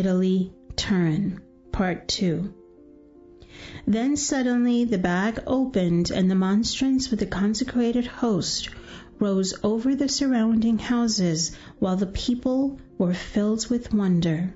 Italy, Turin. Part Two. Then suddenly the bag opened and the monstrance with the consecrated host rose over the surrounding houses while the people were filled with wonder.